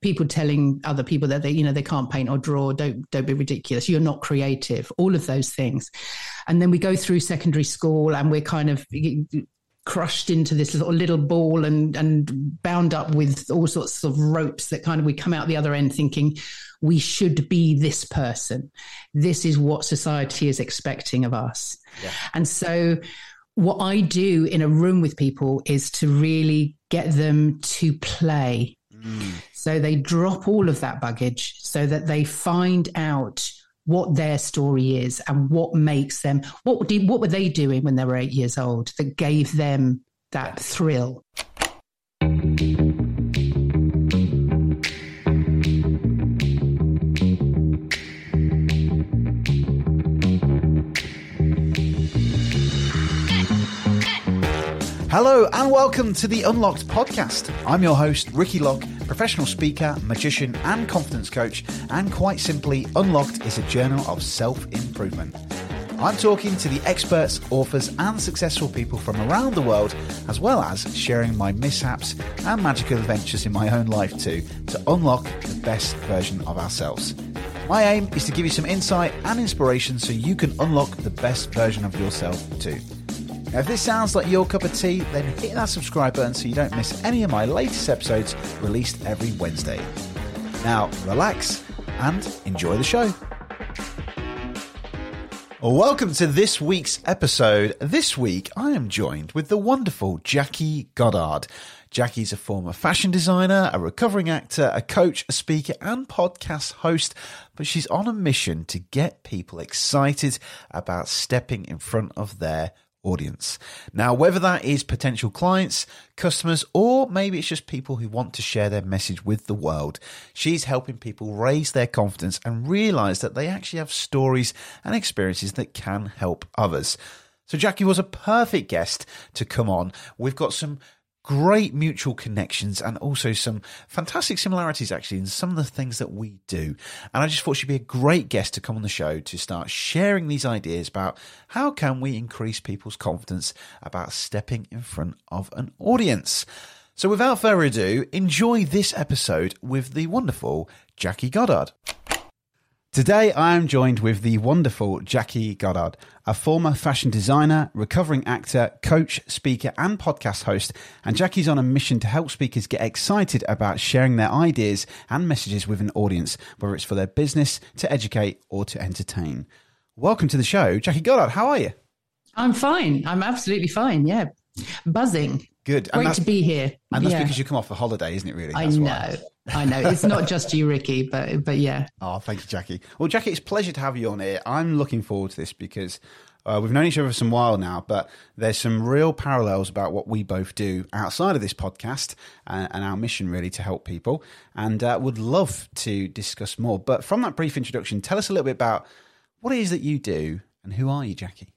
people telling other people that they you know they can't paint or draw don't don't be ridiculous you're not creative all of those things. And then we go through secondary school and we're kind of crushed into this little, little ball and and bound up with all sorts of ropes that kind of we come out the other end thinking we should be this person. This is what society is expecting of us. Yeah. and so what i do in a room with people is to really get them to play So they drop all of that baggage so that they find out what their story is and what makes them what did, what were they doing when they were 8 years old that gave them that thrill. Hello and welcome to the Unlocked podcast. I'm your host, Ricky Lock, professional speaker, magician, and confidence coach. And quite simply, Unlocked is a journal of self improvement. I'm talking to the experts, authors, and successful people from around the world, as well as sharing my mishaps and magical adventures in my own life too, to unlock the best version of ourselves. My aim is to give you some insight and inspiration so you can unlock the best version of yourself too. Now, if this sounds like your cup of tea, then hit that subscribe button so you don't miss any of my latest episodes released every Wednesday. Now, relax and enjoy the show. Welcome to this week's episode. This week, I am joined with the wonderful Jackie Goddard. Jackie's a former fashion designer, a recovering actor, a coach, a speaker, and podcast host, but she's on a mission to get people excited about stepping in front of their audience. Now, whether that is potential clients, customers, or maybe it's just people who want to share their message with the world, she's helping people raise their confidence and realize that they actually have stories and experiences that can help others. So, Jackie was a perfect guest to come on. We've got some great mutual connections and also some fantastic similarities actually in some of the things that we do. And I just thought she'd be a great guest to come on the show to start sharing these ideas about how can we increase people's confidence about stepping in front of an audience. So without further ado, enjoy this episode with the wonderful Jackie Goddard. Today, I am joined with the wonderful Jackie Goddard, a former fashion designer, recovering actor, coach, speaker, and podcast host. And Jackie's on a mission to help speakers get excited about sharing their ideas and messages with an audience, whether it's for their business, to educate, or to entertain. Welcome to the show, Jackie Goddard. How are you? I'm fine. I'm absolutely fine. Yeah. Buzzing. Good. Great to be here. And that's yeah. because you come off a holiday, isn't it? Really? That's I know. Why. I know it's not just you, Ricky, but but yeah. Oh, thank you, Jackie. Well, Jackie, it's a pleasure to have you on here. I'm looking forward to this because uh, we've known each other for some while now, but there's some real parallels about what we both do outside of this podcast and, and our mission, really, to help people. And uh, would love to discuss more. But from that brief introduction, tell us a little bit about what it is that you do and who are you, Jackie?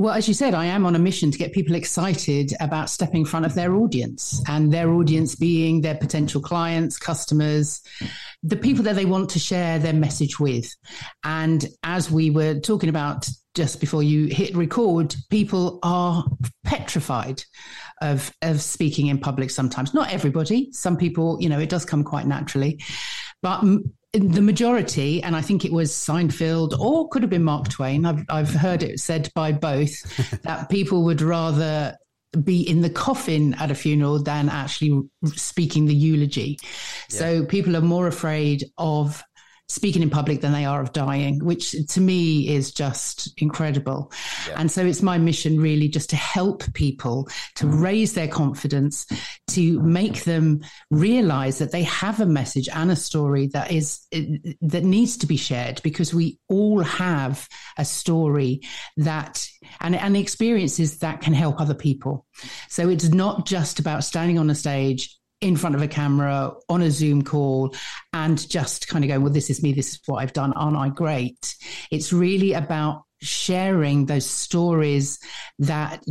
Well, as you said, I am on a mission to get people excited about stepping in front of their audience and their audience being their potential clients, customers, the people that they want to share their message with. And as we were talking about just before you hit record, people are petrified of, of speaking in public sometimes. Not everybody. Some people, you know, it does come quite naturally. But the majority, and I think it was Seinfeld or could have been Mark Twain. I've, I've heard it said by both that people would rather be in the coffin at a funeral than actually speaking the eulogy. Yeah. So people are more afraid of speaking in public than they are of dying, which to me is just incredible. Yeah. And so it's my mission really just to help people to mm. raise their confidence, to make them realize that they have a message and a story that is that needs to be shared because we all have a story that and, and experiences that can help other people. So it's not just about standing on a stage in front of a camera on a Zoom call and just kind of going, well, this is me, this is what I've done, aren't I great? It's really about sharing those stories that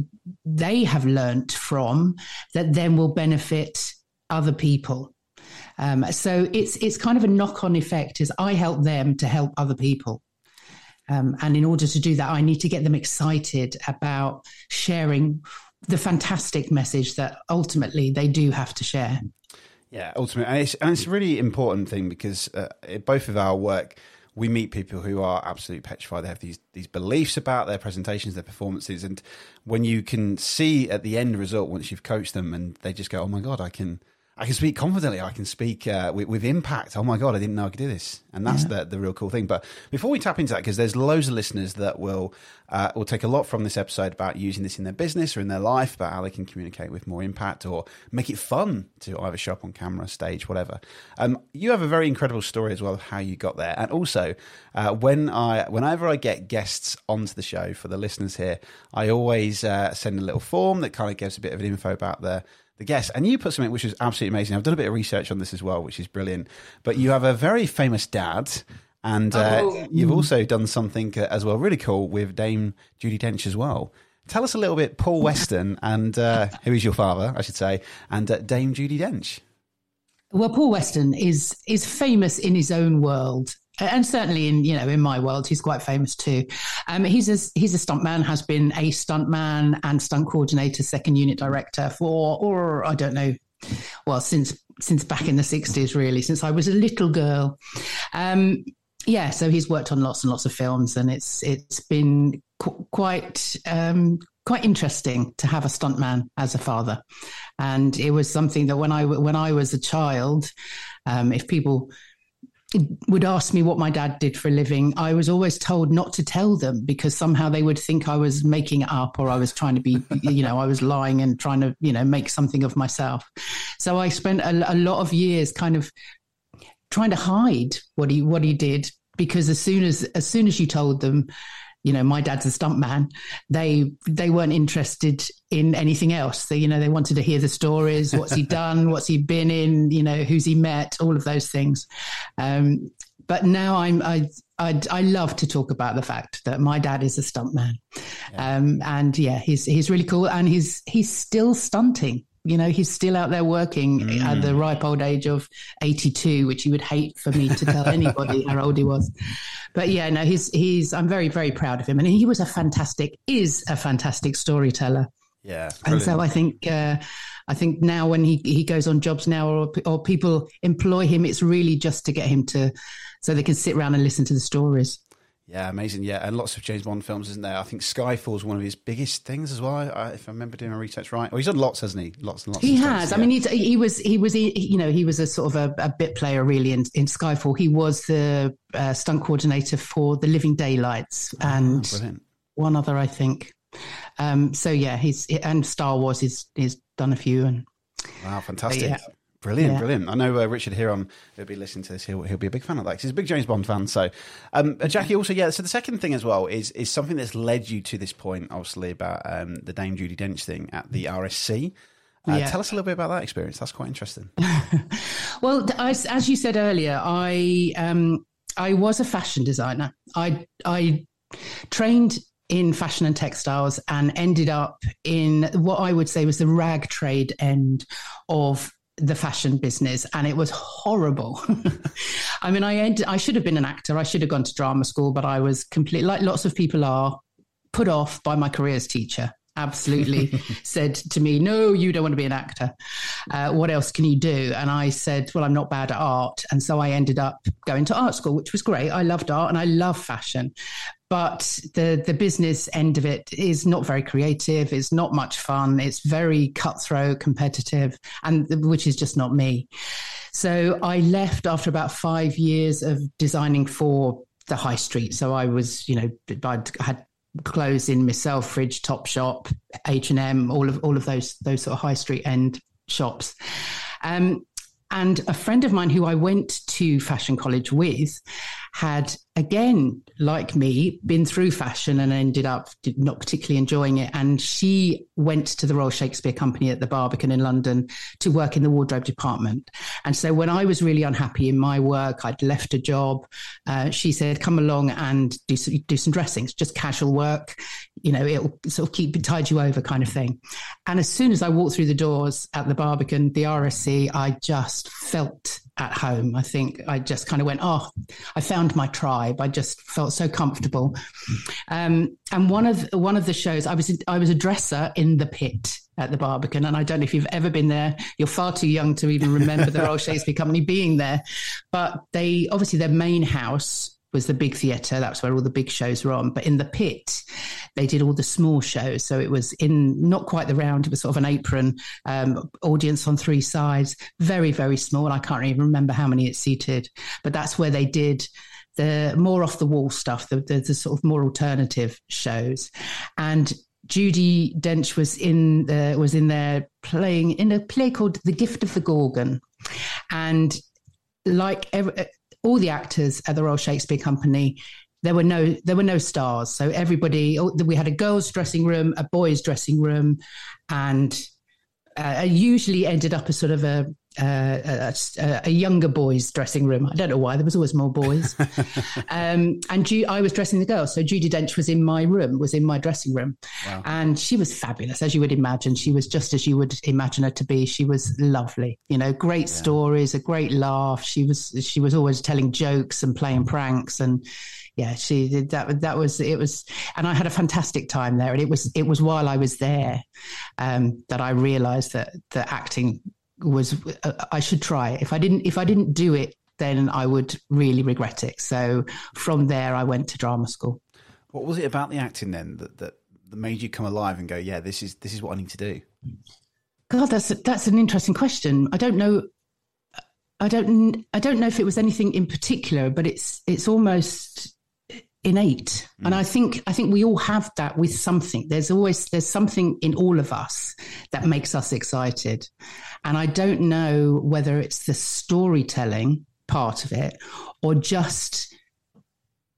they have learnt from that then will benefit other people. Um, so it's it's kind of a knock on effect is I help them to help other people. Um, and in order to do that, I need to get them excited about sharing the fantastic message that ultimately they do have to share. Yeah, ultimately, and it's, and it's a really important thing because uh, both of our work, we meet people who are absolutely petrified. They have these these beliefs about their presentations, their performances, and when you can see at the end result once you've coached them, and they just go, "Oh my god, I can." I can speak confidently. I can speak uh, with, with, impact. Oh my god, I didn't know I could do this, and that's yeah. the the real cool thing. But before we tap into that, because there's loads of listeners that will uh, will take a lot from this episode about using this in their business or in their life, about how they can communicate with more impact or make it fun to either show up on camera, stage, whatever. Um, you have a very incredible story as well of how you got there, and also uh, when I whenever I get guests onto the show for the listeners here, I always uh, send a little form that kind of gives a bit of an info about the the guest. And you put something which is absolutely amazing. I've done a bit of research on this as well, which is brilliant. But you have a very famous dad. And uh, oh. you've also done something uh, as well, really cool, with Dame Judi Dench as well. Tell us a little bit, Paul Weston, and uh, who is your father, I should say, and uh, Dame Judi Dench. Well, Paul Weston is is famous in his own world, and certainly in you know in my world he's quite famous too. Um, he's a he's a stuntman has been a stuntman and stunt coordinator second unit director for or i don't know well since since back in the 60s really since i was a little girl. Um, yeah so he's worked on lots and lots of films and it's it's been qu- quite um, quite interesting to have a stuntman as a father. And it was something that when i when i was a child um, if people would ask me what my dad did for a living, I was always told not to tell them because somehow they would think I was making it up or I was trying to be, you know, I was lying and trying to, you know, make something of myself. So I spent a, a lot of years kind of trying to hide what he what he did because as soon as as soon as you told them you know, my dad's a stuntman. They they weren't interested in anything else. They, you know, they wanted to hear the stories. What's he done? What's he been in? You know, who's he met? All of those things. Um, but now I'm I, I I love to talk about the fact that my dad is a stuntman, yeah. um, and yeah, he's he's really cool, and he's he's still stunting you know he's still out there working mm. at the ripe old age of 82 which he would hate for me to tell anybody how old he was. But yeah no he's he's i'm very very proud of him. And he was a fantastic is a fantastic storyteller. Yeah and so i think uh, i think now when he he goes on jobs now or or people employ him it's really just to get him to so they can sit around and listen to the stories yeah, amazing. Yeah, and lots of James Bond films, isn't there? I think Skyfall is one of his biggest things as well. I, if I remember doing my research right, well, he's done lots, hasn't he? Lots and lots. He has. yeah. I mean, he, he was he was he, you know he was a sort of a, a bit player really in, in Skyfall. He was the uh, stunt coordinator for The Living Daylights ah, and oh, one other, I think. Um, so yeah, he's and Star Wars. He's he's done a few and. Wow, fantastic! Yeah, Brilliant, yeah. brilliant. I know uh, Richard Heron, who'll be listening to this, he'll, he'll be a big fan of that. He's a big James Bond fan. So, um, uh, Jackie, also, yeah. So the second thing as well is is something that's led you to this point, obviously, about um, the Dame Judi Dench thing at the RSC. Uh, yeah. Tell us a little bit about that experience. That's quite interesting. well, as, as, you said earlier, I um, I was a fashion designer. I I trained in fashion and textiles and ended up in what I would say was the rag trade end of the fashion business and it was horrible. I mean, I I should have been an actor. I should have gone to drama school, but I was completely, like lots of people are, put off by my careers teacher. Absolutely said to me, No, you don't want to be an actor. Uh, what else can you do? And I said, Well, I'm not bad at art. And so I ended up going to art school, which was great. I loved art and I love fashion but the the business end of it is not very creative it's not much fun it's very cutthroat competitive and which is just not me so i left after about 5 years of designing for the high street so i was you know i had clothes in Miss Selfridge, Topshop, H and M, all of all of those those sort of high street end shops. Um, and a friend of mine who I went to fashion college with had again, like me, been through fashion and ended up not particularly enjoying it. And she went to the Royal Shakespeare Company at the Barbican in London to work in the wardrobe department. And so when I was really unhappy in my work, I'd left a job. Uh, she said, "Come along and do some, do some dressings, just casual work. You know, it'll sort of keep tide you over, kind of thing." And as soon as I walked through the doors at the Barbican, the RSC, I just felt at home. I think I just kind of went, oh, I found my tribe. I just felt so comfortable. Um, and one of one of the shows, I was I was a dresser in the pit. at the Barbican. And I don't know if you've ever been there. You're far too young to even remember the Royal Shakespeare Company being there. But they obviously their main house was the big theatre. That's where all the big shows were on. But in the pit, they did all the small shows. So it was in not quite the round, it was sort of an apron um, audience on three sides, very, very small. I can't even remember how many it seated. But that's where they did the more off the wall stuff, the, the, the sort of more alternative shows. And Judi Dench was in the, was in there playing in a play called The Gift of the Gorgon, and like every, all the actors at the Royal Shakespeare Company, there were no there were no stars. So everybody, oh, we had a girls' dressing room, a boys' dressing room, and uh, usually ended up as sort of a, uh, a, a younger boys' dressing room. I don't know why there was always more boys. um, and Ju- I was dressing the girls, so Judi Dench was in my room, was in my dressing room, wow. and she was fabulous, as you would imagine. She was just as you would imagine her to be. She was lovely, you know, great yeah. stories, a great laugh. She was she was always telling jokes and playing pranks and yeah, she did that. That was it was, and I had a fantastic time there. And it was it was while I was there um, that I realised that the acting was uh, I should try. If I didn't if I didn't do it, then I would really regret it. So from there, I went to drama school. What was it about the acting then that that, that made you come alive and go, yeah, this is this is what I need to do? God, that's a, that's an interesting question. I don't know. I don't. I don't know if it was anything in particular, but it's it's almost innate. Mm. and i think i think we all have that with something. There's always there's something in all of us that makes us excited. And i don't know whether it's the storytelling part of it or just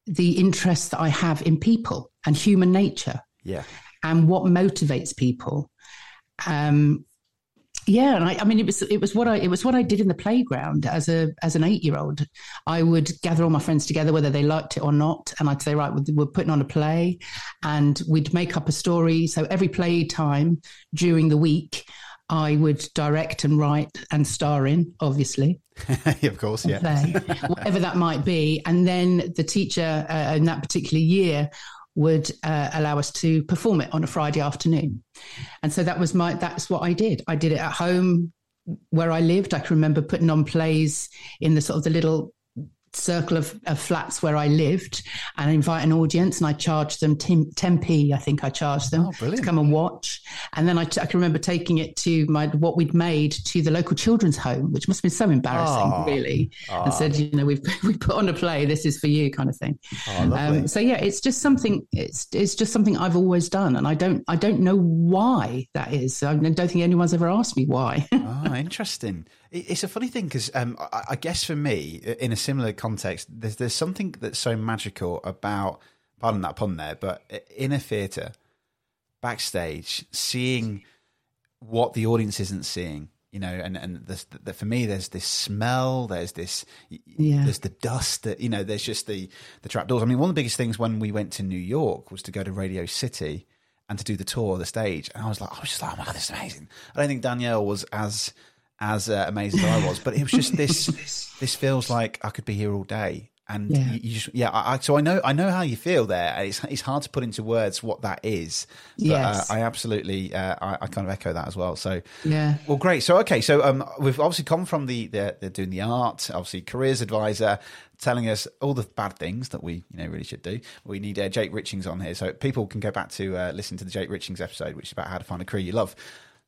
the interest that i have in people and human nature yeah. and what motivates people. Um yeah and I, I, mean it was it was what i it was what i did in the playground as a as an eight year old i would gather all my friends together whether they liked it or not and i'd say right we're putting on a play and we'd make up a story. So every play time during the week i would direct and write and star in obviously. Of course yeah. Play, whatever that might be. And then the teacher uh, in that particular year would uh, allow us to perform it on a Friday afternoon. And so that was my that's what I did. I did it at home where I lived. I can remember putting on plays in the sort of the little circle of, of, flats where I lived and invite an audience and I charged them 10, p I think I charged them oh, to come and watch. And then I, t- I can remember taking it to my what we'd made to the local children's home which must have been so embarrassing oh, really oh. and ah. said you know we've we put on a play this is for you kind of thing. Oh, um, so yeah it's just something it's it's just something I've always done and I don't I don't know why that is. I don't think anyone's ever asked me why. Oh interesting it's a funny thing because um, I, I, guess for me, in a similar context, there's there's something that's so magical about, pardon that pun there, but in a theatre, backstage, seeing what the audience isn't seeing, you know, and and the, the, for me, there's this smell, there's this, yeah. there's the dust, that you know, there's just the the trapdoors. I mean, one of the biggest things when we went to New York was to go to Radio City and to do the tour of the stage, and I was like, I was just like, oh my god, this is amazing. I don't think Danielle was as as uh, amazing as I was, but it was just this. this feels like I could be here all day, and yeah, you, you just, yeah. I, so I know I know how you feel there. It's it's hard to put into words what that is. But, uh, yes, uh, I absolutely uh, I, I, kind of echo that as well. So yeah, well, great. So okay, so um, we've obviously come from the, the, the doing the art, obviously careers advisor, telling us all the bad things that we you know really should do. We need uh, Jake Richings on here, so people can go back to uh, listen to the Jake Richings episode, which is about how to find a career you love.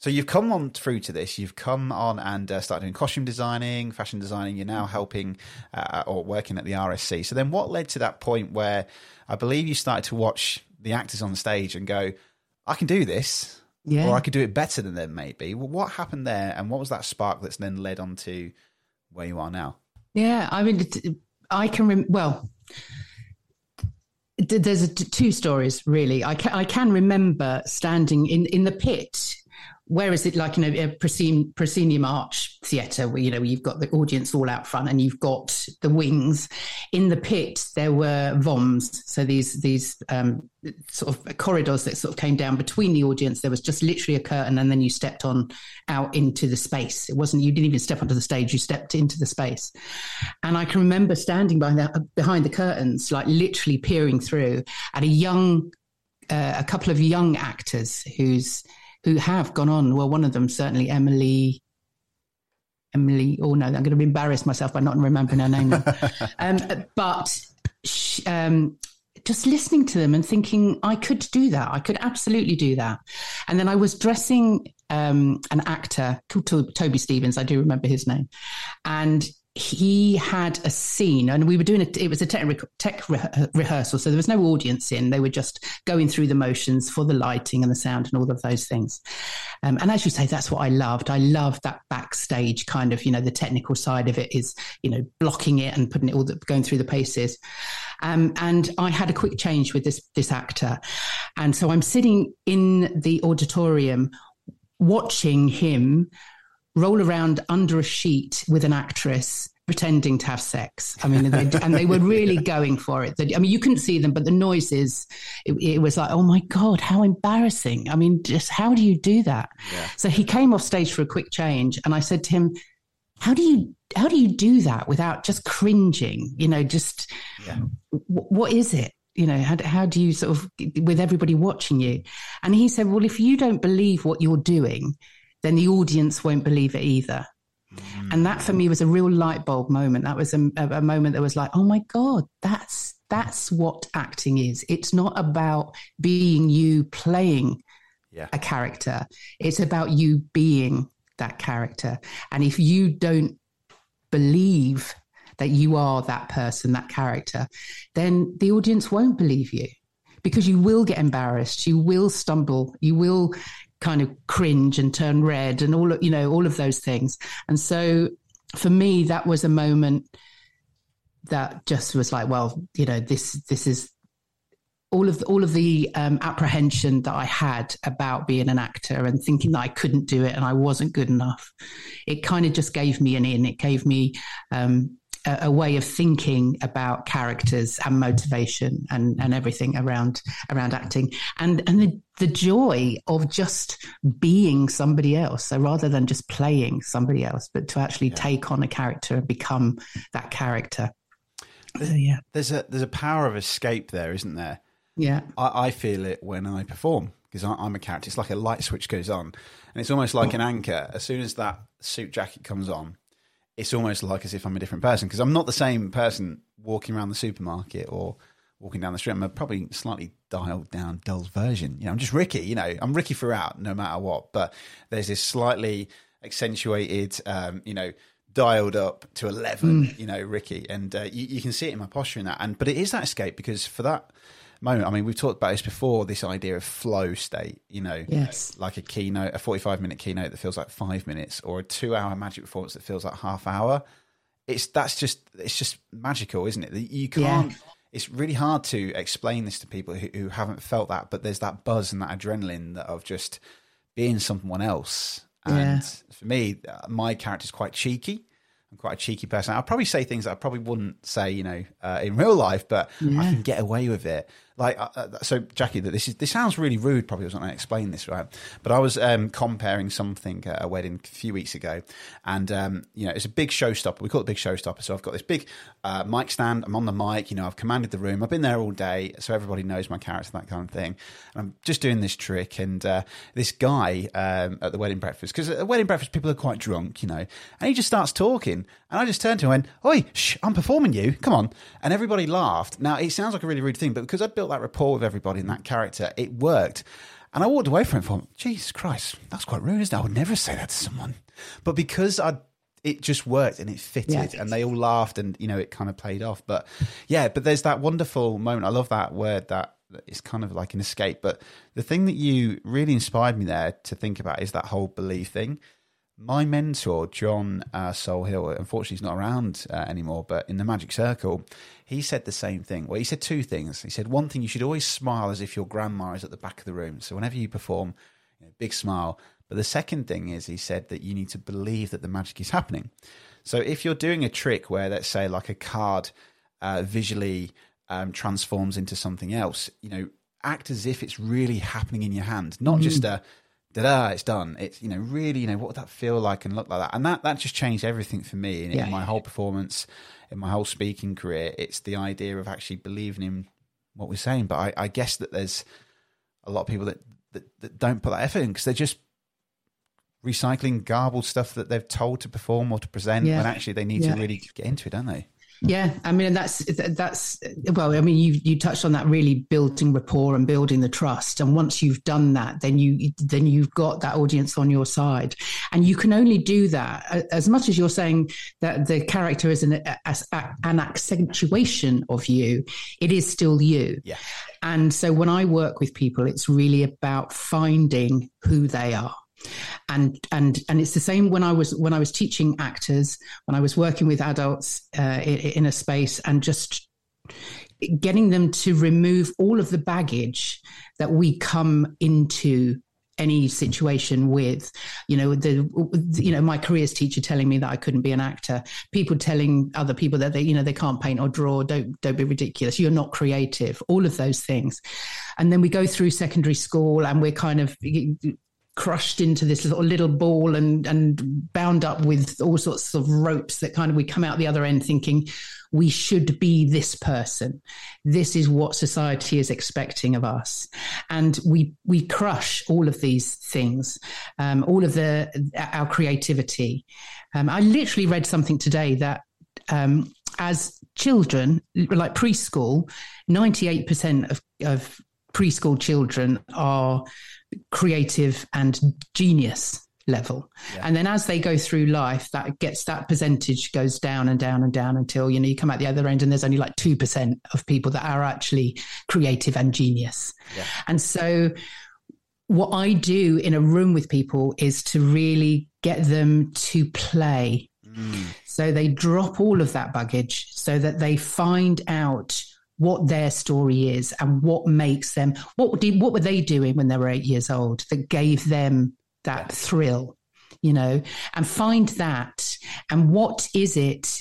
So you've come on through to this. You've come on and uh, started doing costume designing, fashion designing. You're now helping uh, or working at the RSC. So then, what led to that point where I believe you started to watch the actors on stage and go, "I can do this." Yeah. Or I could do it better than them, maybe. Well, what happened there, and what was that spark that's then led on to where you are now? Yeah, I mean, I can. Rem- well, there's a, two stories really. I can, I can remember standing in in the pit Whereas it like you know a proscenium arch theatre where you know you've got the audience all out front and you've got the wings. In the pit there were voms, so these these um, sort of corridors that sort of came down between the audience. There was just literally a curtain, and then you stepped on out into the space. It wasn't you didn't even step onto the stage; you stepped into the space. And I can remember standing behind the, behind the curtains, like literally peering through at a young, uh, a couple of young actors whose who have gone on. Well, one of them certainly Emily. Emily, oh no, I'm going to embarrass myself by not remembering her name. um, but she, um, just listening to them and thinking I could do that. I could absolutely do that. And then I was dressing um, an actor called Toby Stephens. I do remember his name, and he had a scene and we were doing it it was a tech, tech re- rehearsal so there was no audience in. They were just going through the motions for the lighting and the sound and all of those things. Um, and as you say that's what i loved. I loved that backstage kind of you know the technical side of it is you know blocking it and putting it all the, going through the paces. Um, and i had a quick change with this this actor. And so i'm sitting in the auditorium watching him roll around under a sheet with an actress pretending to have sex. I mean, and they, and they were really going for it. I mean, you couldn't see them, but the noises, it, it, was like, oh my God, how embarrassing. I mean, just how do you do that? Yeah. So he came off stage for a quick change and I said to him, how do you how do you do that without just cringing you know just yeah. w- what is it you know how, how do you sort of with everybody watching you and he said well if you don't believe what you're doing then the audience won't believe it either. Mm. And that for me was a real light bulb moment. That was a, a, moment that was like, oh my God, that's that's what acting is. It's not about being you playing yeah. a character. It's about you being that character. And if you don't believe that you are that person, that character, then the audience won't believe you because you will get embarrassed, you will stumble, you will kind of cringe and turn red and all you know, all of those things. And so for me, that was a moment that just was like, well, you know, this, this is all of the, all of the um, apprehension that I had about being an actor and thinking that I couldn't do it and I wasn't good enough. It kind of just gave me an in. It gave me um, a, a, way of thinking about characters and motivation and, and everything around around acting and and the, the joy of just being somebody else so rather than just playing somebody else but to actually yeah. take on a character and become that character so, yeah there's a there's a power of escape there isn't there yeah i, I feel it when i perform because I'm a character. It's like a light switch goes on, and it's almost like mm. an anchor. As soon as that suit jacket comes on, it's almost like as if I'm a different person because I'm not the same person walking around the supermarket or walking down the street. I'm a probably slightly dialed down, dull version. You know, I'm just Ricky. You know, I'm Ricky throughout, no matter what. But there's this slightly accentuated, um, you know, dialed up to 11, mm. you know, Ricky, and uh, you, you, can see it in my posture in that. And but it is that escape because for that moment. I mean, we've talked about this before. This idea of flow state, you know, yes, like a keynote, a forty-five minute keynote that feels like five minutes, or a two-hour magic performance that feels like half hour. It's that's just it's just magical, isn't it? You can't. Yeah. It's really hard to explain this to people who, who haven't felt that, but there's that buzz and that adrenaline of just being someone else. And yeah. for me, my character is quite cheeky. I'm quite a cheeky person. I'll probably say things that I probably wouldn't say, you know, uh, in real life, but yeah. I can get away with it like uh, uh, so jackie that this is this sounds really rude probably I wasn't i explain this right? But i was um, comparing something at a wedding a few weeks ago and um, you know it's a big showstopper. We call it big showstopper. So i've got this big uh, mic stand. I'm on the mic. You know i've commanded the room. I've been there all day so everybody knows my character that kind of thing. And i'm just doing this trick and uh, this guy um, at the wedding breakfast because at wedding breakfast people are quite drunk you know and he just starts talking and i just turned to him and went oi shh, i'm performing you come on and everybody laughed now it sounds like a really rude thing but because i built built that rapport with everybody in that character. It worked. And I walked away from it from, Jesus Christ, that's quite rude, isn't it? I would never say that to someone. But because I it just worked and it fitted yeah. and they all laughed and you know it kind of played off but yeah but there's that wonderful moment i love that word that it's kind of like an escape but the thing that you really inspired me there to think about is that whole belief thing my mentor, John uh, Hill, unfortunately, he's not around uh, anymore, but in the Magic Circle, he said the same thing. Well, he said two things. He said, one thing, you should always smile as if your grandma is at the back of the room. So whenever you perform, you know, big smile. But the second thing is, he said that you need to believe that the magic is happening. So if you're doing a trick where, let's say, like a card uh, visually um, transforms into something else, you know, act as if it's really happening in your hand, not mm. just a da it's done. It's you know really you know what would that feel like and look like that, and that that just changed everything for me in, yeah. in my whole performance, in my whole speaking career. It's the idea of actually believing in what we're saying. But I, I guess that there's a lot of people that that, that don't put that effort in because they're just recycling garbled stuff that they've told to perform or to present Yeah. when actually they need Yeah. to really get into it, don't they? Yeah, I mean that's that's well. I mean, you you touched on that really building rapport and building the trust. And once you've done that, then you then you've got that audience on your side, and you can only do that as much as you're saying that the character is an as, an accentuation of you. It is still you. Yeah. And so when I work with people, it's really about finding who they are and and and it's the same when I was when I was teaching actors when I was working with adults uh, in, in a space and just getting them to remove all of the baggage that we come into any situation with. You know the you know my careers teacher telling me that I couldn't be an actor people telling other people that they you know they can't paint or draw don't don't be ridiculous you're not creative all of those things. And then we go through secondary school and we're kind of crushed into this little, little ball and and bound up with all sorts of ropes that kind of we come out the other end thinking we should be this person. This is what society is expecting of us. And we we crush all of these things um, all of the our creativity. Um, i literally read something today that um, as children like preschool 98% of, of preschool children are creative and genius level yeah. and then as they go through life that gets that percentage goes down and down and down until you know you come out the other end and there's only like 2% of people that are actually creative and genius yeah. and so what i do in a room with people is to really get them to play mm. so they drop all of that baggage so that they find out what their story is and what makes them what what were they doing when they were eight years old that gave them that thrill you know? And find that and what is it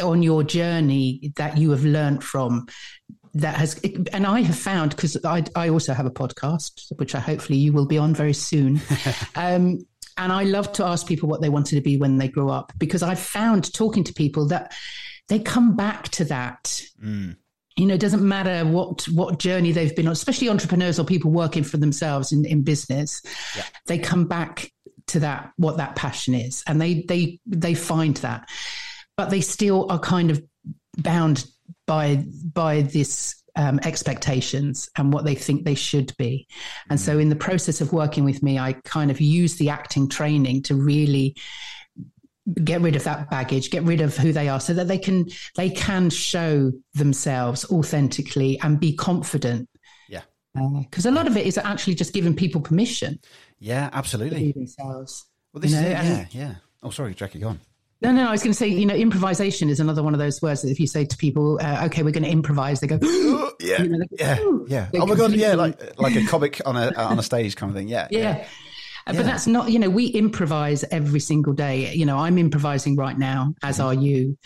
on your journey that you have learned from that has and i have found because I, I also have a podcast which i hopefully you will be on very soon. Um, and i love to ask people what they wanted to be when they grew up because i've found talking to people that they come back to that mm you know, it doesn't matter what what journey they've been on, especially entrepreneurs or people working for themselves in, in business. Yeah. They come back to that what that passion is, and they they they find that, but they still are kind of bound by by this um, expectations and what they think they should be. And mm. so, in the process of working with me, I kind of use the acting training to really get rid of that baggage get rid of who they are so that they can they can show themselves authentically and be confident yeah because uh, a lot of it is actually just giving people permission yeah absolutely themselves well this you know, is, yeah yeah oh sorry jackie go on no, no, no. I was going to say, you know, improvisation is another one of those words that if you say to people, uh, "Okay, we're going to improvise," they go, "Yeah, you know, go, yeah, yeah." Oh my god, yeah, like like a comic on a on a stage kind of thing. Yeah, yeah. yeah. Yeah. But that's not, you know, we improvise every single day. You know, I'm improvising right now, as mm-hmm. are you.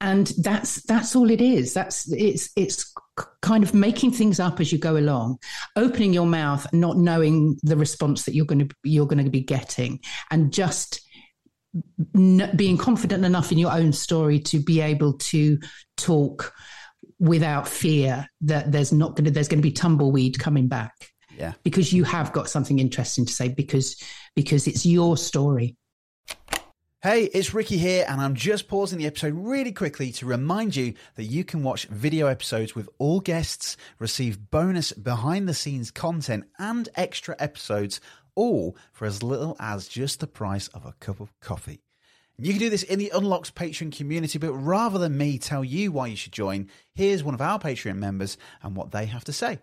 And that's that's all it is. That's it's it's kind of making things up as you go along, opening your mouth, not knowing the response that you're going to you're going to be getting, and just being confident enough in your own story to be able to talk without fear that there's not going to there's going to be tumbleweed coming back yeah. Because you have got something interesting to say because because it's your story. Hey, it's Ricky here, and I'm just pausing the episode really quickly to remind you that you can watch video episodes with all guests, receive bonus behind the scenes content, and extra episodes, all for as little as just the price of a cup of coffee. You can do this in the Unlocked Patreon community, but rather than me tell you why you should join, here's one of our Patreon members and what they have to say.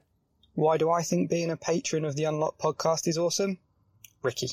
Why do I think being a patron of the Unlock podcast is awesome? Ricky.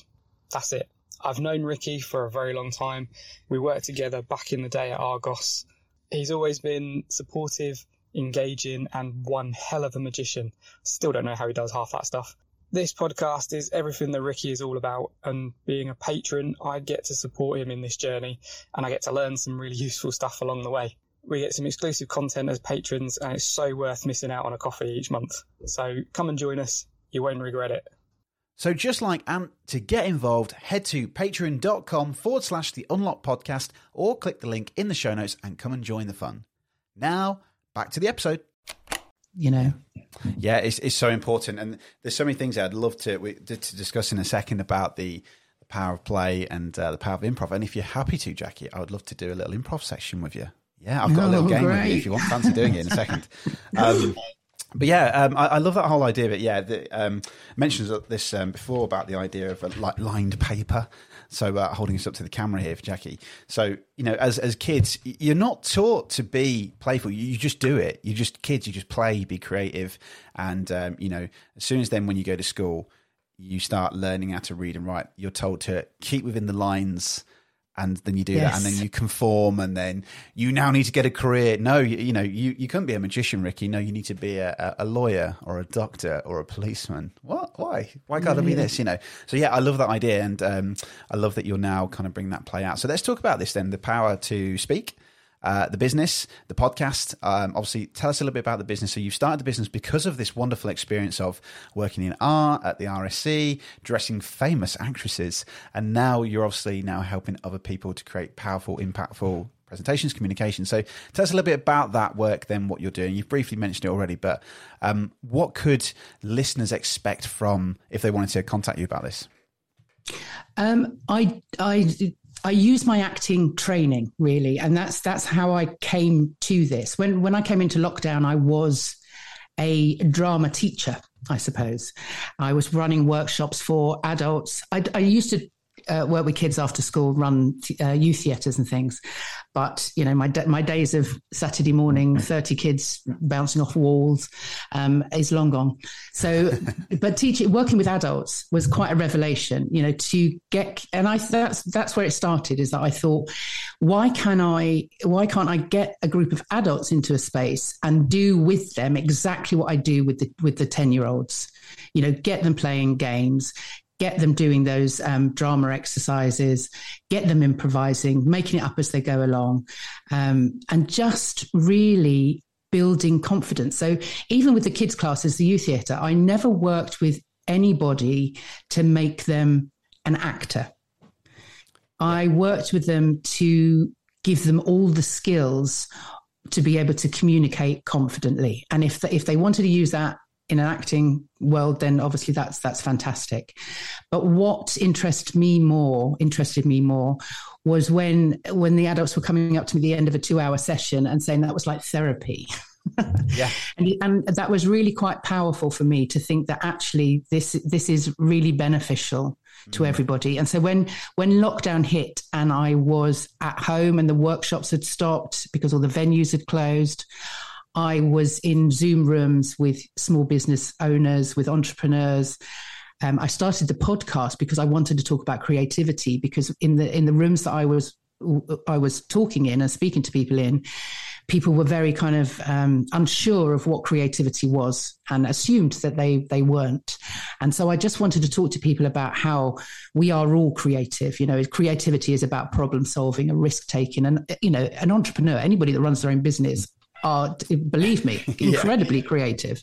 That's it. I've known Ricky for a very long time. We worked together back in the day at Argos. He's always been supportive, engaging, and one hell of a magician. Still don't know how he does half that stuff. This podcast is everything that Ricky is all about, and being a patron, I get to support him in this journey, and I get to learn some really useful stuff along the way we get some exclusive content as patrons, and it's so worth missing out on a coffee each month. So come and join us. You won't regret it. So just like Ant, to get involved, head to patreon.com forward slash the unlock podcast or click the link in the show notes and come and join the fun. Now, back to the episode. you know. Yeah, it's, it's so important. And there's so many things I'd love to, we, to discuss in a second about the, the power of play and uh, the power of improv. And if you're happy to, Jackie, I would love to do a little improv section with you. Yeah, I've got oh, a little game great. with you if you want fancy doing it in a second. Um, but yeah, um, I, I, love that whole idea. But yeah, the, um, mentions this um, before about the idea of a lined paper. So uh, holding us up to the camera here for Jackie. So you know, as as kids, you're not taught to be playful. You just do it. You just kids. You just play, be creative, and um, you know, as soon as then when you go to school, you start learning how to read and write. You're told to keep within the lines and then you do yes. that and then you conform and then you now need to get a career. No you, you know you, you couldn't be a magician ricky. No you need to be a, a lawyer or a doctor or a policeman. What? Why? Why can't. I be this you know? So yeah I love that idea and um, I love that you're now kind of bringing that play out. So let's talk about this then the power to speak uh, the business, the podcast. Um, obviously, tell us a little bit about the business. So, you've started the business because of this wonderful experience of working in art at the RSC, dressing famous actresses, and now you're obviously now helping other people to create powerful, impactful presentations, communication. So, tell us a little bit about that work, then what you're doing. You've briefly mentioned it already, but um, what could listeners expect from if they wanted to contact you about this? Um, I I I use my acting training really, and that's that's how I came to this. When when I came into lockdown, I was a drama teacher, I suppose. I was running workshops for adults. I, I used to uh, work with kids after school, run uh, youth theatres and things. But you know, my my days of Saturday morning, thirty kids bouncing off walls, um, is long gone. So, but teaching, working with adults was quite a revelation. You know, to get and I that's that's where it started. Is that I thought, why can I? Why can't I get a group of adults into a space and do with them exactly what I do with the with the ten year olds? You know, get them playing games, get them doing those um, drama exercises, get them improvising, making it up as they go along, um, and just really building confidence. So even with the kids' classes, the youth theatre, I never worked with anybody to make them an actor. I worked with them to give them all the skills to be able to communicate confidently. And if if they wanted to use that in an acting world, then obviously that's that's fantastic. But what interested me more, interested me more, was when when the adults were coming up to me at the end of a two hour session and saying that was like therapy. yeah, and, and that was really quite powerful for me to think that actually this this is really beneficial to mm. everybody. And so when when lockdown hit and I was at home and the workshops had stopped because all the venues had closed, I was in Zoom rooms with small business owners, with entrepreneurs. Um, I started the podcast because I wanted to talk about creativity. Because in the in the rooms that I was I was talking in and speaking to people in, people were very kind of um, unsure of what creativity was and assumed that they they weren't. And so I just wanted to talk to people about how we are all creative. You know, creativity is about problem solving, and risk taking, and you know, an entrepreneur, anybody that runs their own business are, believe me, incredibly yeah. creative.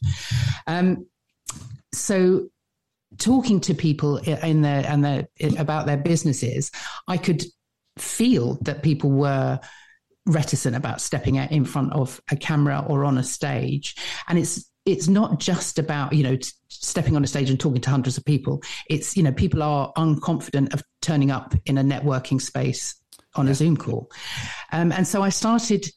Um, so talking to people in their and their about their businesses, I could feel that people were reticent about stepping out in front of a camera or on a stage, and it's it's not just about you know stepping on a stage and talking to hundreds of people. It's you know people are unconfident of turning up in a networking space on yeah. a Zoom call, um, and so I started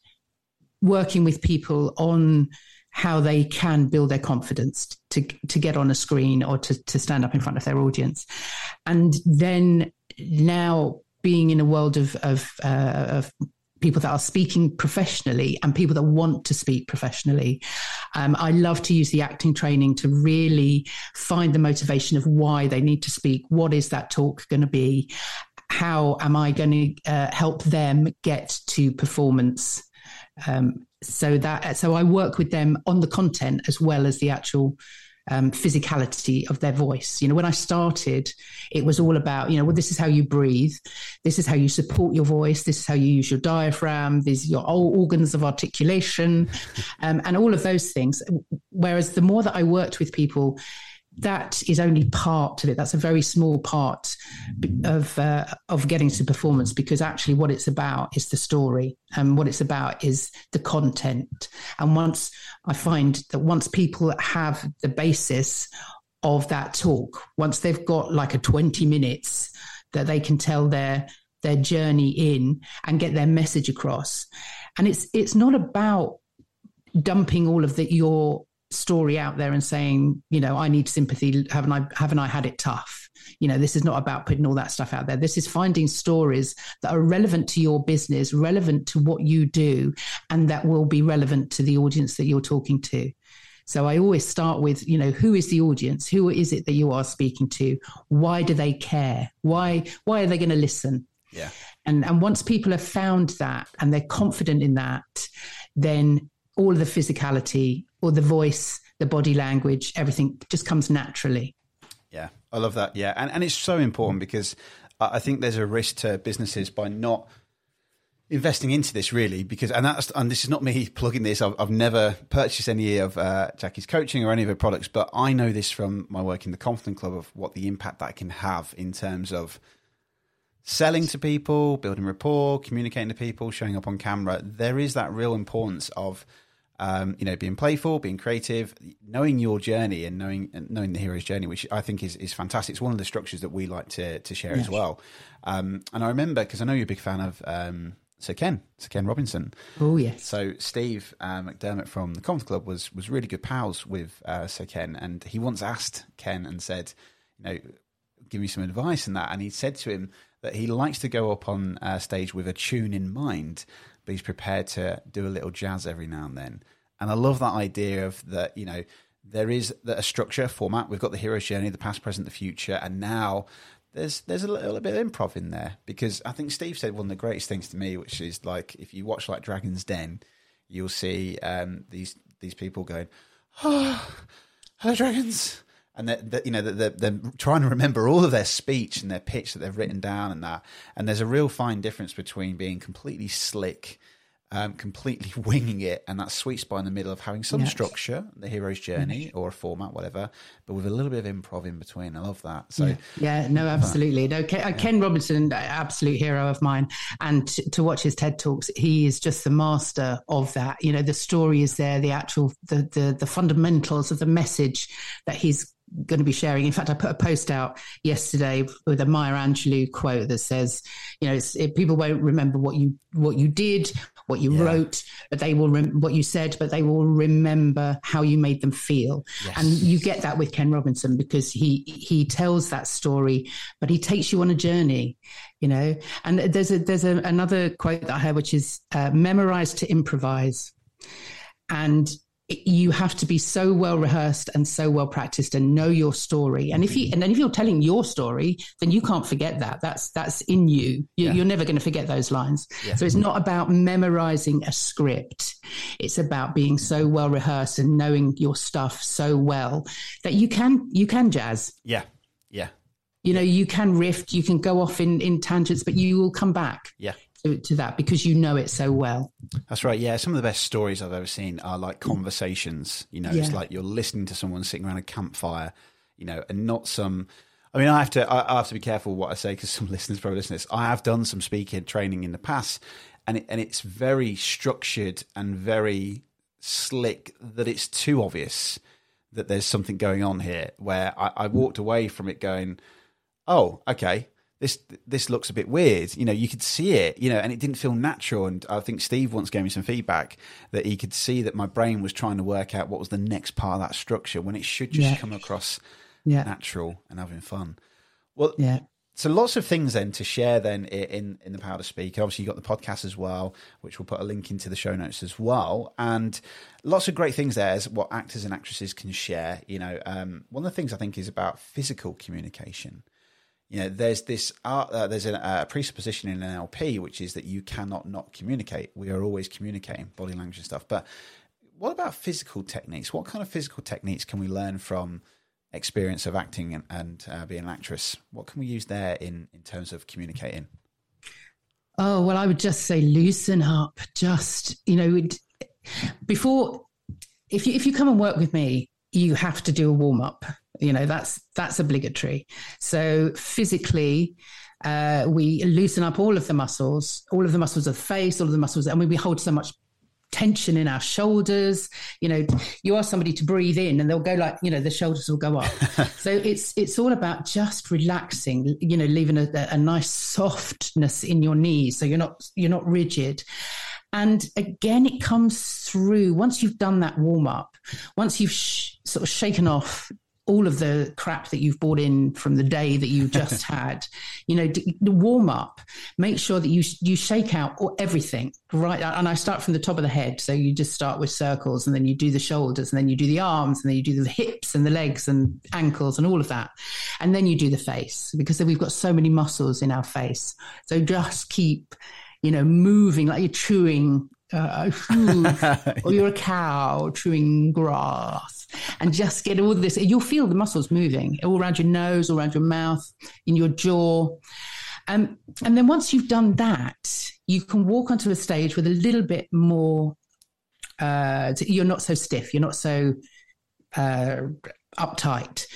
working with people on how they can build their confidence to to get on a screen or to to stand up in front of their audience, and then now being in a world of of, uh, of people that are speaking professionally and people that want to speak professionally. Um, I love to use the acting training to really find the motivation of why they need to speak. What is that talk going to be? How am I going to uh, help them get to performance um, so that so I work with them on the content as well as the actual um, physicality of their voice. You know, when I started, it was all about, you know, well, this is how you breathe, this is how you support your voice, this is how you use your diaphragm, these are your organs of articulation, um, and all of those things. Whereas the more that I worked with people, that is only part of it. That's a very small part of uh, of getting to performance because actually what it's about is the story and what it's about is the content. And once I find that once people have the basis of that talk, once they've got like a 20 minutes that they can tell their their journey in and get their message across. And it's it's not about dumping all of the, your story out there and saying, you know, I need sympathy. Haven't I haven't I had it tough? You know, this is not about putting all that stuff out there. This is finding stories that are relevant to your business, relevant to what you do, and that will be relevant to the audience that you're talking to. So I always start with, you know, who is the audience? Who is it that you are speaking to? Why do they care? Why why are they going to listen? Yeah. And and once people have found that and they're confident in that, then all of the physicality or the voice, the body language, everything just comes naturally. Yeah, I love that. Yeah, and and it's so important because I think there's a risk to businesses by not investing into this really because and that's and this is not me plugging this I've, I've never purchased any of uh, Jackie's coaching or any of her products but I know this from my work in the Confident Club of what the impact that can have in terms of selling to people building rapport communicating to people showing up on camera there is that real importance of um, you know, being playful, being creative, knowing your journey and knowing knowing the hero's journey, which I think is is fantastic. It's one of the structures that we like to to share yes. as well. Um, and I remember because I know you're a big fan of um, Sir Ken, Sir Ken Robinson. Oh yes. So Steve uh, McDermott from the Conf Club was was really good pals with uh, Sir Ken, and he once asked Ken and said, you know, give me some advice and that, and he said to him that he likes to go up on uh, stage with a tune in mind but he's prepared to do a little jazz every now and then. And I love that idea of that, you know, there is a structure, format. We've got the hero's journey, the past, present, the future, and now there's there's a little bit of improv in there because I think Steve said one of the greatest things to me, which is like if you watch like Dragon's Den, you'll see um, these these people going, "Oh, hello, dragons," and that you know they're, they're, trying to remember all of their speech and their pitch that they've written down and that. And there's a real fine difference between being completely slick um, completely winging it and that sweet spot in the middle of having some yes. structure the hero's journey or a format whatever but with a little bit of improv in between. I love that. So yeah, yeah no absolutely. No ken, yeah. ken robinson absolute hero of mine. And to, to watch his ted talks he is just the master of that. You know the story is there the actual the the, the fundamentals of the message that he's going to be sharing. In fact, I put a post out yesterday with a Maya Angelou quote that says, "You know, it, people won't remember what you what you did, what you yeah. wrote, but they will rem- what you said, but they will remember how you made them feel." Yes. And you get that with Ken Robinson because he he tells that story, but he takes you on a journey. You know, and there's a there's a, another quote that I heard, which is uh, "memorize to improvise," and you have to be so well rehearsed and so well practiced and know your story. And if you mm-hmm. and then if you're telling your story, then you can't forget that. That's that's in you. you are yeah. never going to forget those lines. Yeah. So it's not about memorizing a script. It's about being so well rehearsed and knowing your stuff so well that you can you can jazz. Yeah. Yeah. You know, you can riff, you can go off in in tangents, but you will come back. Yeah to, to that because you know it so well. That's right. Yeah, some of the best stories I've ever seen are like conversations. You know, yeah. it's like you're listening to someone sitting around a campfire. You know, and not some. I mean, I have to. I have to be careful what I say because some listeners probably listen to this. I have done some speaking training in the past, and it, and it's very structured and very slick that it's too obvious that there's something going on here. Where I, I walked away from it going, "Oh, okay." This this looks a bit weird. You know, you could see it, you know, and it didn't feel natural. And I think Steve once gave me some feedback that he could see that my brain was trying to work out what was the next part of that structure when it should just yeah. come across yeah. natural and having fun. Well, yeah. So lots of things then to share then in in the power to speak. Obviously, you got the podcast as well, which we'll put a link into the show notes as well, and lots of great things there as what actors and actresses can share. You know, um, one of the things I think is about physical communication you know, there's this uh, there's a, presupposition in NLP, which is that you cannot not communicate. We are always communicating, body language and stuff. But what about physical techniques? What kind of physical techniques can we learn from experience of acting and, and uh, being an actress? What can we use there in in terms of communicating? Oh well, I would just say loosen up. Just you know, before if you if you come and work with me, you have to do a warm up You know, that's that's obligatory. So physically, uh, we loosen up all of the muscles, all of the muscles of the face, all of the muscles, and we, we hold so much tension in our shoulders. You know, you ask somebody to breathe in and they'll go like, you know, the shoulders will go up. so it's it's all about just relaxing, you know, leaving a, a, nice softness in your knees. So you're not you're not rigid. And again, it comes through once you've done that warm up, once you've sh- sort of shaken off all of the crap that you've brought in from the day that you just had. You know, the warm up. Make sure that you you shake out everything right. And I start from the top of the head. So you just start with circles, and then you do the shoulders, and then you do the arms, and then you do the hips and the legs and ankles and all of that, and then you do the face because we've got so many muscles in our face. So just keep you know, moving like you're chewing uh, or you're a cow chewing grass and just get all this. You'll feel the muscles moving all around your nose, all around your mouth, in your jaw. Um, and then once you've done that, you can walk onto a stage with a little bit more, uh, you're not so stiff, you're not so uh, uptight.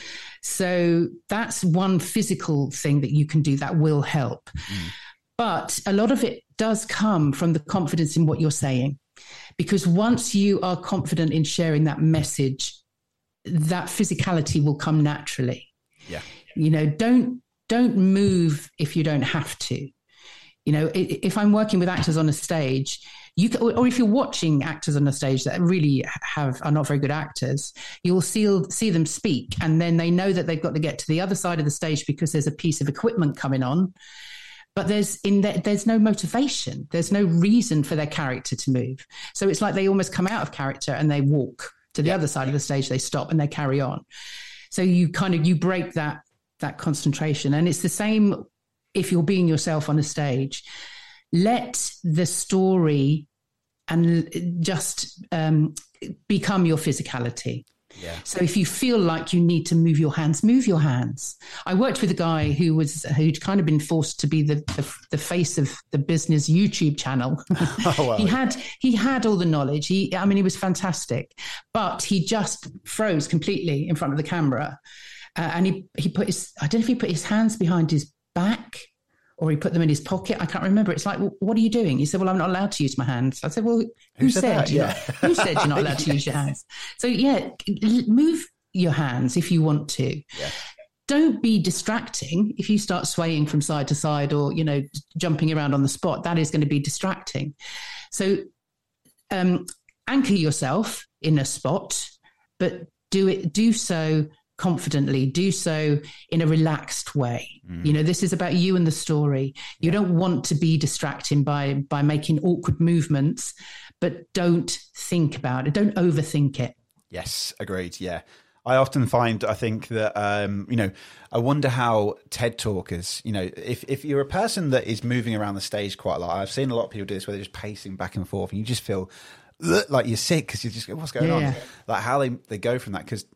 So that's one physical thing that you can do that will help. Mm. But a lot of it does come from the confidence in what you're saying. Because once you are confident in sharing that message, that physicality will come naturally. Yeah. You know, don't don't move if you don't have to. You know, if I'm working with actors on a stage, you can, or if you're watching actors on a stage that really have are not very good actors, you'll see see them speak, and then they know that they've got to get to the other side of the stage because there's a piece of equipment coming on, but there's in there, there's no motivation. There's no reason for their character to move. So it's like they almost come out of character and they walk to the yeah. other side of the stage. They stop and they carry on. So you kind of you break that that concentration. And it's the same if you're being yourself on a stage. Let the story and just um, become your physicality yeah. So if you feel like you need to move your hands, move your hands. I worked with a guy who was who'd kind of been forced to be the the, the face of the business YouTube channel. oh, he had he had all the knowledge. He I mean he was fantastic, but he just froze completely in front of the camera, uh, and he he put his I don't know if he put his hands behind his back or he put them in his pocket. I can't remember. It's like, well, what are you doing? He said, well, I'm not allowed to use my hands. I said, well, who, who said, said yeah. who said you're not allowed to use your hands? So yeah, move your hands if you want to. Yeah. Don't be distracting. If you start swaying from side to side or, you know, jumping around on the spot, that is going to be distracting. So um, anchor yourself in a spot, but do it, do so confidently do so in a relaxed way mm. you know this is about you and the story you yeah. don't want to be distracting by by making awkward movements but don't think about it don't overthink it yes agreed yeah I often find, I think that, um, you know, I wonder how TED talkers, you know, if, if you're a person that is moving around the stage quite a lot, I've seen a lot of people do this where they're just pacing back and forth and you just feel like you're sick because you're just what's going yeah. on? Like how they, they go from that because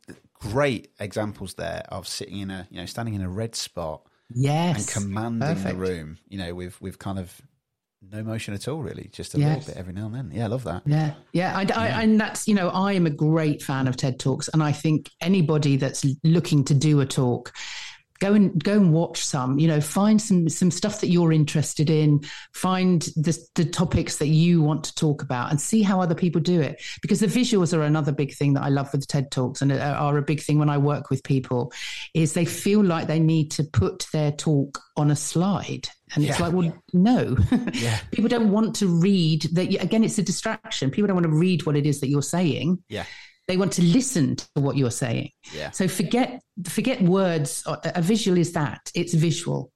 great examples there of sitting in a you know standing in a red spot yes and commanding Perfect. the room you know with with kind of no motion at all really just a yes. little bit every now and then yeah i love that yeah yeah, I, I, yeah. and that's you know i am a great fan of ted talks and i think anybody that's looking to do a talk go and go and watch some you know find some some stuff that you're interested in find the, the topics that you want to talk about and see how other people do it. Because the visuals are another big thing that i love with ted talks and uh, are a big thing when i work with people is they feel like they need to put their talk on a slide. And yeah. it's like well no. Yeah. people don't want to read that again it's a distraction. People don't want to read what it is that you're saying. Yeah they want to listen to what you're saying. Yeah. So forget forget words. A visual is that it's visual.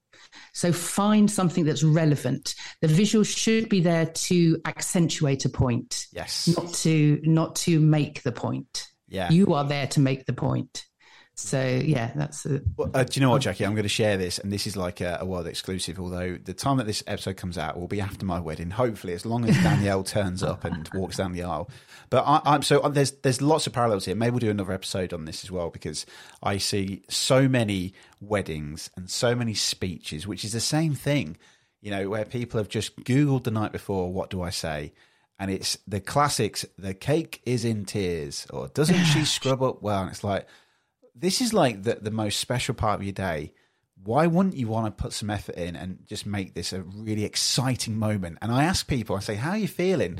So find something that's relevant. The visual should be there to accentuate a point. Yes. Not to not to make the point. Yeah. You are there to make the point. So yeah, that's. A, well, uh, do you know what, Jackie? I'm going to share this, and this is like a, a, world exclusive. Although the time that this episode comes out will be after my wedding, hopefully, as long as Danielle turns up and walks down the aisle. But I, am so uh, there's there's lots of parallels here. Maybe we'll do another episode on this as well because I see so many weddings and so many speeches, which is the same thing. You know, where people have just Googled the night before, what do I say? And it's the classics. The cake is in tears, or doesn't she scrub up well? And it's like this is like the, the most special part of your day. Why wouldn't you want to put some effort in and just make this a really exciting moment? And I ask people, I say, How are you feeling?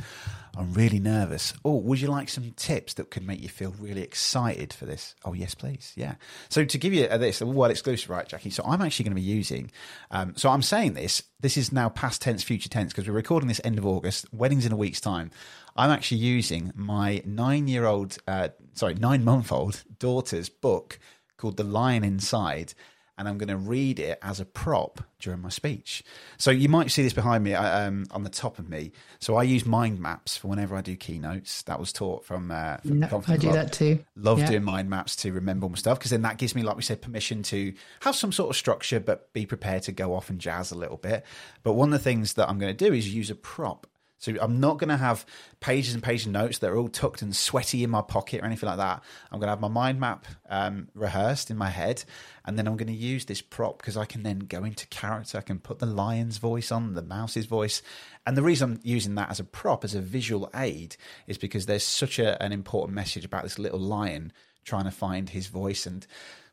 I'm really nervous. Oh, would you like some tips that could make you feel really excited for this? Oh, yes, please. Yeah. So to give you this, a world exclusive, right, Jackie? So I'm actually going to be using, um, so I'm saying this, this is now past tense, future tense, because we're recording this end of August, weddings in a week's time. I'm actually using my nine year old, uh, sorry, nine month old daughter's book called The Lion Inside and I'm going to read it as a prop during my speech. So you might see this behind me uh, um, on the top of me. So I use mind maps for whenever I do keynotes. That was taught from. Uh, from I do Club. that too. Love doing mind maps to remember my stuff because then that gives me, like we said, permission to have some sort of structure, but be prepared to go off and jazz a little bit. But one of the things that I'm going to do is use a prop. So I'm not going to have pages and pages of notes that are all tucked and sweaty in my pocket or anything like that. I'm going to have my mind map um, rehearsed in my head, and then I'm going to use this prop because I can then go into character. I can put the lion's voice on, the mouse's voice, and the reason I'm using that as a prop, as a visual aid, is because there's such a, an important message about this little lion trying to find his voice and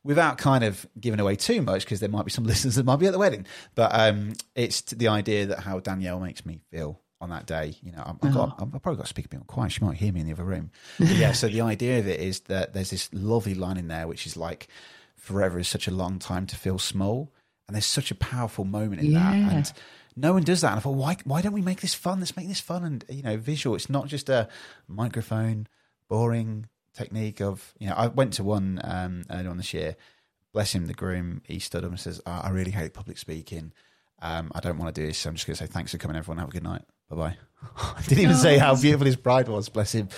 without kind of giving away too much because there might be some listeners that might be at the wedding but um, it's the idea that how danielle makes me feel on that day. You know, I've, got, I've probably got to speak a bit quiet. She might hear me in the other room. But yeah. So the idea of it is that there's this lovely line in there, which is like, "Forever is such a long time to feel small," and there's such a powerful moment in yeah. that. And no one does that. And I thought, why? Why don't we make this fun? Let's make this fun and you know, visual. It's not just a microphone, boring technique of you know. I went to one um, earlier on this year. Bless him, the groom. He stood up and says, oh, "I really hate public speaking." Um, I don't want to do this. So I'm just going to say thanks for coming, everyone. Have a good night. Bye bye. I didn't even say how beautiful his bride was. Bless him,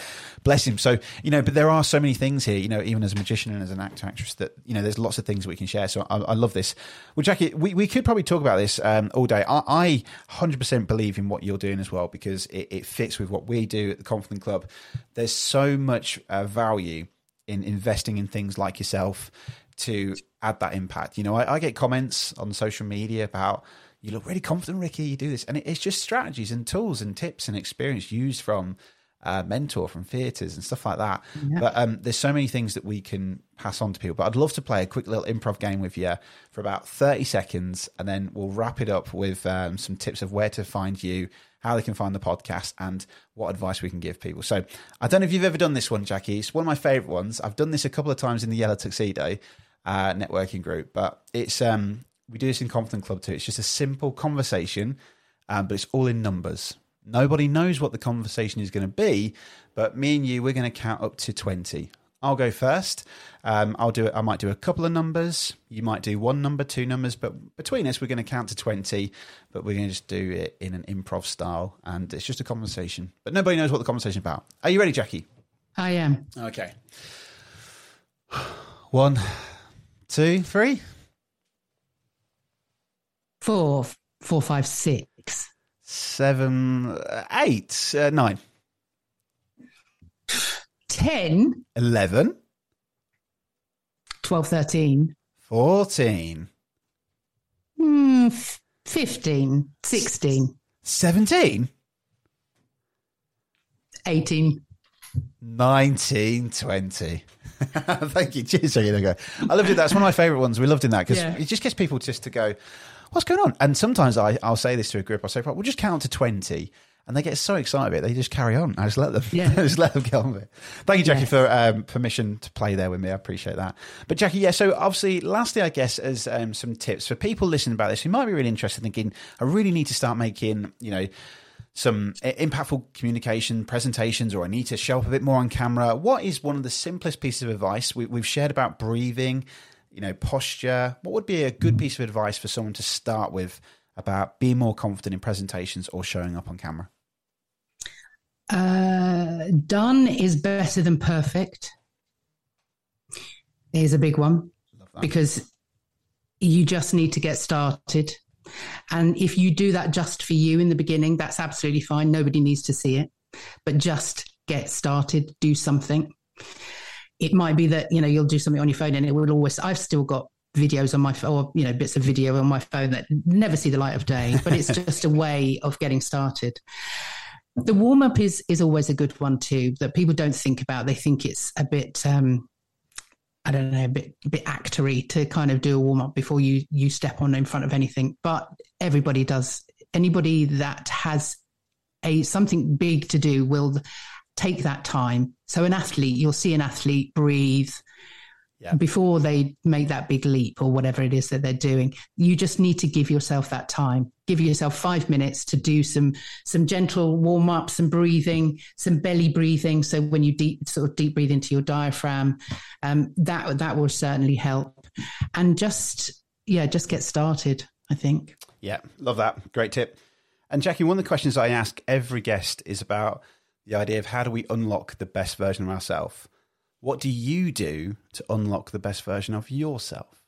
bless him. So you know, but there are so many things here. You know, even as a magician and as an actor, actress, that you know, there's lots of things we can share. So I, I love this. Well, Jackie, we, we could probably talk about this um, all day. I, I 100% believe in what you're doing as well because it, it, fits with what we do at the Confident Club. There's so much uh, value in investing in things like yourself to add that impact. You know, I, I get comments on social media about you look really confident, Ricky. You do this, and it's just strategies and tools and tips and experience used from uh, mentor from theatres and stuff like that. Yeah. But um, there's so many things that we can pass on to people. But I'd love to play a quick little improv game with you for about 30 seconds, and then we'll wrap it up with um, some tips of where to find you, how they can find the podcast, and what advice we can give people. So I don't know if you've ever done this one, Jackie. It's one of my favourite ones. I've done this a couple of times in the Yellow Tuxedo uh, networking group, but it's um, we do this in Confident Club too. It's just a simple conversation, um, but it's all in numbers. Nobody knows what the conversation is going to be, but me and you, we're going to count up to 20. I'll go first. Um, I'll do it. I might do a couple of numbers. You might do one number, two numbers, but between us, we're going to count to 20, but we're going to just do it in an improv style. And it's just a conversation, but nobody knows what the conversation is about. Are you ready, Jackie? I am. Okay. One, two, three four, four, five, six, seven, eight, uh, nine, ten, eleven, twelve, thirteen, fourteen, mm, 15, 16, 17, 18, 19, 20. Thank you. Cheers, There you go. I loved it. That's one of my favourite ones. We loved in that because yeah. it just gets people just to go, what's going on? And sometimes I, I'll say this to a group. I'll say, we'll just count to 20. And they get so excited about it, they just carry on. I just let them, yeah. just let them get on with it. Thank you, Jackie, for um, permission to play there with me. I appreciate that. But Jackie, yeah. So obviously, lastly, I guess as um, some tips for people listening about this who might be really interested, in thinking, I really need to start making, you know, some impactful communication presentations, or I need to show up a bit more on camera. What is one of the simplest pieces of advice we, we've shared about breathing? You know, posture? What would be a good piece of advice for someone to start with about being more confident in presentations or showing up on camera? Uh, done is better than perfect. Is a big one because you just need to get started. And if you do that just for you in the beginning, that's absolutely fine. Nobody needs to see it, but just get started, do something it might be that you know you'll do something on your phone and it will always i've still got videos on my phone or you know bits of video on my phone that never see the light of day but it's just a way of getting started the warm up is is always a good one too that people don't think about they think it's a bit um I don't know, a bit a bit actory to kind of do a warm up before you you step on in front of anything. But everybody does. Anybody that has a something big to do will take that time. So an athlete, you'll see an athlete breathe, yeah. before they make that big leap or whatever it is that they're doing. You just need to give yourself that time. Give yourself five minutes to do some some gentle warm up some breathing some belly breathing. So when you deep sort of deep breathe into your diaphragm um, that that will certainly help. And just yeah just get started i think. Yeah love that. Great tip. And jackie one of the questions i ask every guest is about the idea of how do we unlock the best version of ourselves what do you do to unlock the best version of yourself?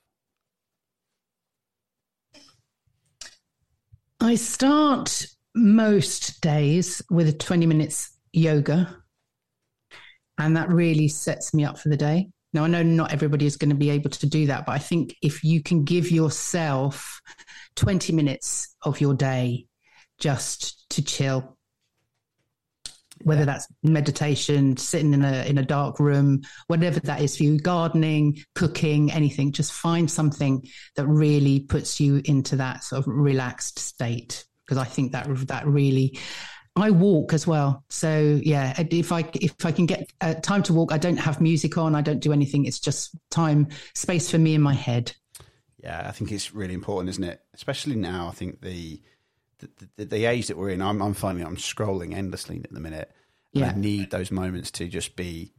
I start most days with a 20 minutes yoga, and that really sets me up for the day. Now, I know not everybody is going to be able to do that, but I think if you can give yourself 20 minutes of your day just to chill, whether yeah. that's meditation, sitting in a in a dark room, whatever that is for you, gardening, cooking, anything. Just find something that really puts you into that sort of relaxed state. Because I think that that really, I walk as well. So yeah, if I if I can get uh, time to walk, I don't have music on. I don't do anything. It's just time, space for me in my head. Yeah, I think it's really important, isn't it? Especially now. I think the the, the, the, age that we're in, I'm, I'm finding I'm scrolling endlessly at the minute. Yeah. I need those moments to just be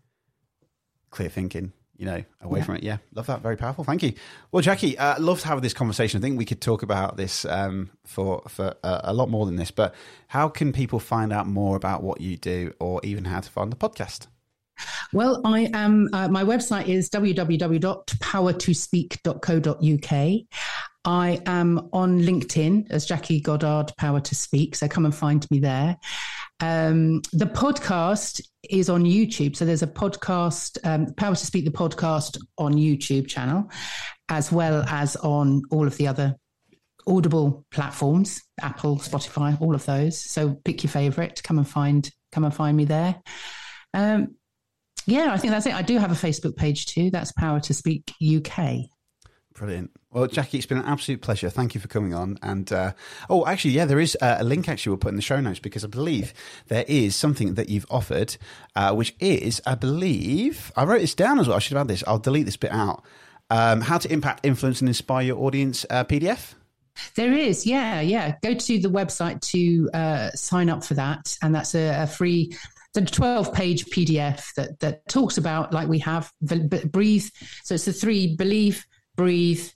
clear thinking, you know, away yeah. from it. Yeah, love that. Very powerful. Thank you. Well, Jackie, uh, love to have this conversation. I think we could talk about this um, for for uh, a lot more than this. But how can people find out more about what you do, or even how to find the podcast? Well, I am. Uh, my website is www.power2speak.co.uk. I am on LinkedIn as Jackie Goddard Power to Speak. So come and find me there. Um, the podcast is on YouTube. So there's a podcast, um, Power to Speak, the podcast on YouTube channel, as well as on all of the other Audible platforms, Apple, Spotify, all of those. So pick your favorite. Come and find, come and find me there. Um, yeah, I think that's it. I do have a Facebook page too. That's Power to Speak UK. Brilliant. Well, Jackie, it's been an absolute pleasure. Thank you for coming on. And uh, oh, actually, yeah, there is a link actually we'll put in the show notes because I believe there is something that you've offered, uh, which is, I believe, I wrote this down as well. I should have had this. I'll delete this bit out. Um, how to impact, influence, and inspire your audience uh, PDF. There is, yeah, yeah. Go to the website to uh, sign up for that, and that's a, a free a 12 page PDF that, that talks about, like we have, breathe. So it's the three believe, breathe,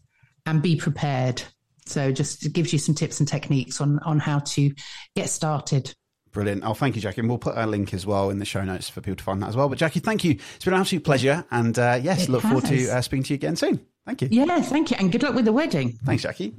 and be prepared. So just gives you some tips and techniques on on how to get started. Brilliant. Oh, thank you, Jackie. And we'll put a link as well in the show notes for people to find that as well. But Jackie, thank you. It's been an absolute pleasure. And uh, yes, it look has. forward to uh, speaking to you again soon. Thank you. Yeah, thank you. And good luck with the wedding. Thanks, Jackie.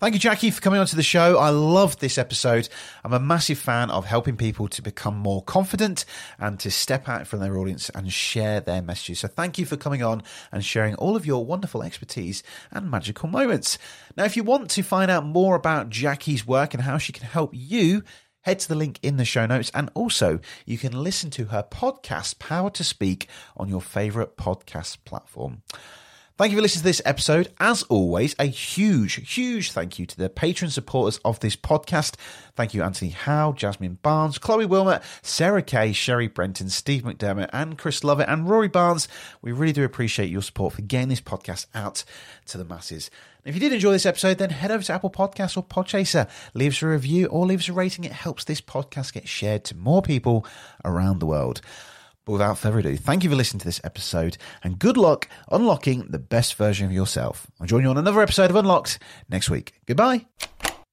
Thank you, Jackie, for coming onto the show. I loved this episode. I'm a massive fan of helping people to become more confident and to step out from their audience and share their messages. So thank you for coming on and sharing all of your wonderful expertise and magical moments. Now, if you want to find out more about Jackie's work and how she can help you, head to the link in the show notes. And also, you can listen to her podcast, Power to Speak, on your favorite podcast platform. Thank you for listening to this episode. As always, a huge, huge thank you to the patron supporters of this podcast. Thank you, Anthony Howe, Jasmine Barnes, Chloe Wilmot, Sarah Kay, Sherry Brenton, Steve McDermott, and Chris Lovett, and Rory Barnes. We really do appreciate your support for getting this podcast out to the masses. If you did enjoy this episode, then head over to Apple Podcasts or Podchaser, leave us a review or leave us a rating. It helps this podcast get shared to more people around the world. But without further ado, thank you for listening to this episode and good luck unlocking the best version of yourself. I'll join you on another episode of Unlocked next week. Goodbye.